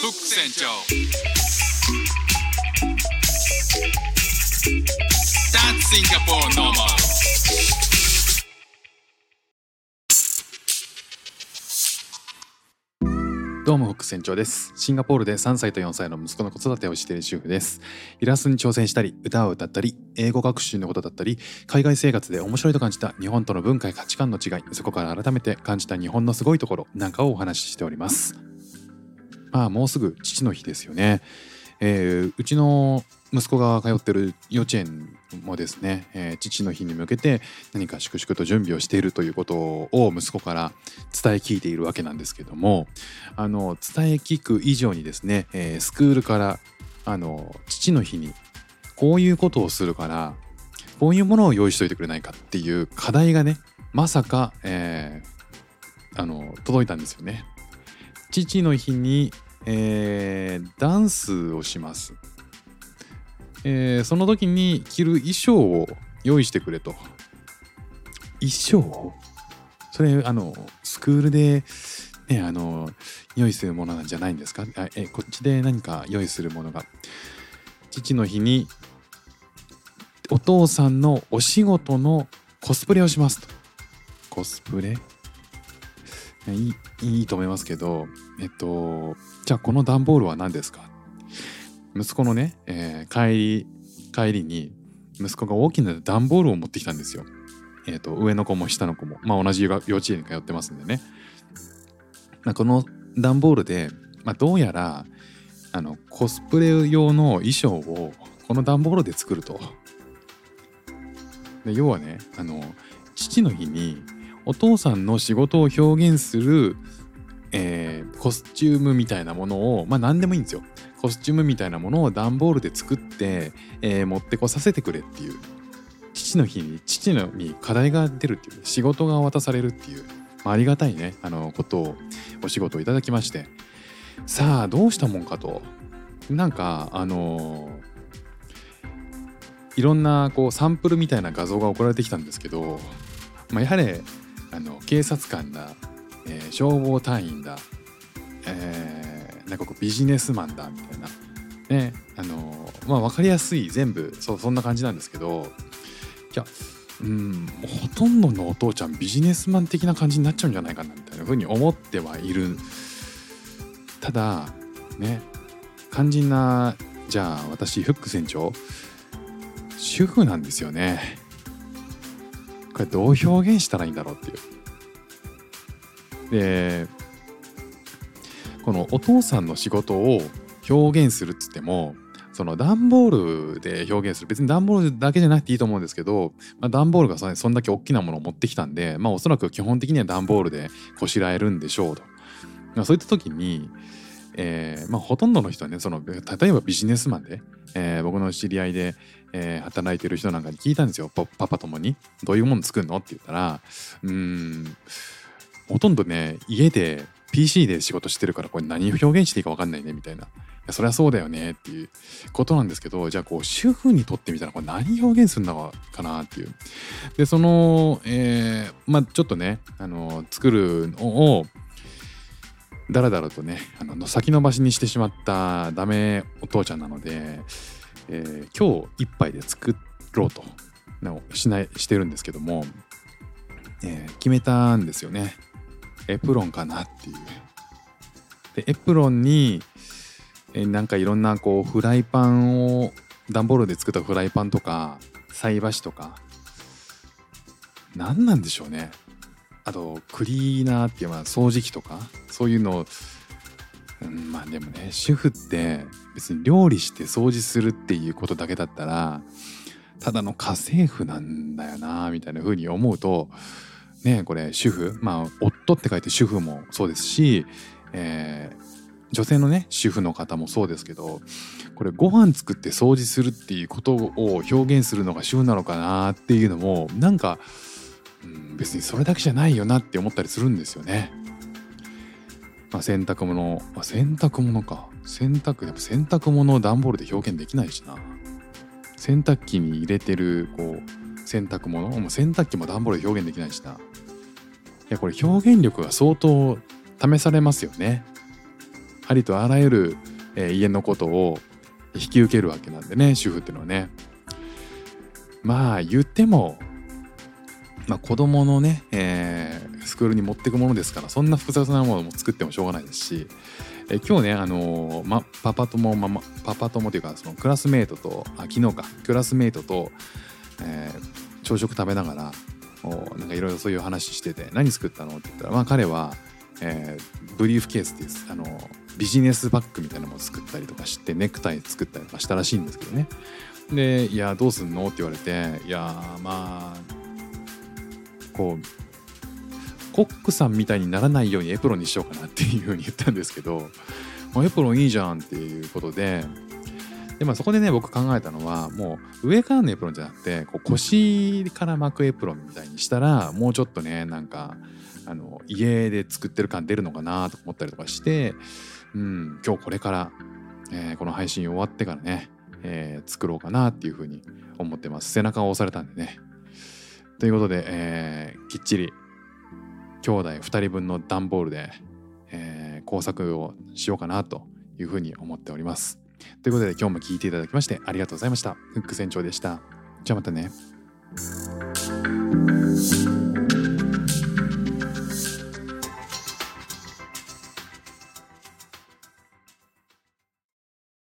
フック船長どうも、副船長です。シンガポールで3歳と4歳の息子の子育てをしている主婦です。イラストに挑戦したり、歌を歌ったり、英語学習のことだったり、海外生活で面白いと感じた日本との文化や価値観の違い、そこから改めて感じた日本のすごいところなんかをお話ししております。まあ、もうすぐ父の日ですよね。えーうちの息子が通ってる幼稚園もですね、えー父の日に向けて何か粛々と準備をしているということを息子から伝え聞いているわけなんですけどもあの伝え聞く以上にですね、えースクールからあの父の日にこういうことをするからこういうものを用意しといてくれないかっていう課題がねまさか、えーあの届いたんですよね。父の日に、えーダンスをします。えーその時に着る衣装を用意してくれと。衣装それあのスクールで、ね、あの用意するものなんじゃないんですか？あえこっちで何か用意するものが。父の日にお父さんのお仕事のコスプレをしますと。コスプレ？いいいいと思いますけどえっとじゃあこの段ボールは何ですか？息子のね、えー帰り帰りに息子が大きな段ボールを持ってきたんですよ。えー、と上の子も下の子も、まあ、同じ幼稚園に通ってますんでね。まあ、この段ボールで、まあ、どうやらあのコスプレ用の衣装をこの段ボールで作ると。で要はねあの父の日にお父さんの仕事を表現する、えーコスチュームみたいなものをまあ何でもいいんですよ。コスチュームみたいなものを段ボールで作って、えー持ってこさせてくれっていう。父の日に父のに課題が出るっていう仕事が渡されるっていう、まあ、ありがたいね。あのことをお仕事をいただきまして。さあどうしたもんかと。なんかあのーいろんなこうサンプルみたいな画像が送られてきたんですけど、まあ、やはりあの警察官だ、えー消防隊員だ、えーなんかこうビジネスマンだみたいな。ねあのまあ分かりやすい全部そうそんな感じなんですけどいやうんほとんどのお父ちゃんビジネスマン的な感じになっちゃうんじゃないかなみたいな風に思ってはいる。ただね肝心なじゃあ私フック船長。主婦なんですよね。これどう表現したらいいんだろうっていう。でこのお父さんの仕事を表現するっつってもその段ボールで表現する。別に段ボールだけじゃなくていいと思うんですけど、まあ、段ボールがそそんだけ大きなものを持ってきたんでまあおそらく基本的には段ボールでこしらえるんでしょうと、まあ、そういった時に、えーまあ、ほとんどの人はねその例えばビジネスマンで、えー僕の知り合いで、えー働いてる人なんかに聞いたんですよパパともに「どういうもの作るの?」って言ったらうんほとんどね家で PC で仕事してるからこれ何を表現していいか分かんないねみたいないやそりゃそうだよねっていうことなんですけどじゃあこう主婦にとってみたらこれ何表現するのかなっていう。でその、えーまあちょっとねあの作るのをだらだらとねあの先延ばしにしてしまったダメお父ちゃんなので、えー今日一杯で作ろうとしないしてるんですけども、えー決めたんですよね。エプロンかなっていう。でエプロンに、えーなんかいろんなこうフライパンを段ボールで作ったフライパンとか菜箸とか何なんでしょうね。あとクリーナーっていうまあ掃除機とかそういうのを、うん、まあでもね主婦って別に料理して掃除するっていうことだけだったらただの家政婦なんだよなみたいな風に思うとねこれ主婦まあ夫って書いて主婦もそうですし、えー女性のね主婦の方もそうですけどこれご飯作って掃除するっていうことを表現するのが主婦なのかなっていうのもなんか、うん、別にそれだけじゃないよなって思ったりするんですよね。まあ、洗濯物、まあ、洗濯物か。洗濯やっぱ洗濯物を段ボールで表現できないしな。洗濯機に入れてるこう洗濯物もう洗濯機も段ボールで表現できないしな。いやこれ表現力が相当試されますよね。ありとあらゆる、えー家のことを引き受けるわけなんでね主婦っていうのはね。まあ言っても、まあ、子供のね、えースクールに持ってくものですからそんな複雑なものも作ってもしょうがないですし、えー今日ねあのーま、パパ友ママパパ友というかそのクラスメートとあ昨日かクラスメートと、えー朝食食べながらおなんかいろいろそういう話してて何作ったのって言ったらまあ彼は、えーブリーフケースっていうあのビジネスバッグみたいなのも作ったりとかしてネクタイ作ったりとかしたらしいんですけどねで「いやどうすんの?」って言われて「いやまあこうコックさんみたいにならないようにエプロンにしようかなっていうふうに言ったんですけど「まあエプロンいいじゃん」っていうことででまあそこでね僕考えたのはもう上からのエプロンじゃなくてこう腰から巻くエプロンみたいにしたらもうちょっとねなんかあの家で作ってる感出るのかなと思ったりとかして、うん、今日これから、えーこの配信終わってからね、えー作ろうかなっていうふうに思ってます。背中を押されたんでね。ということで、えーきっちり兄弟2人分の段ボールで、えー工作をしようかなというふうに思っております。ということで今日も聴いていただきましてありがとうございました。フック船長でした。じゃあまたね。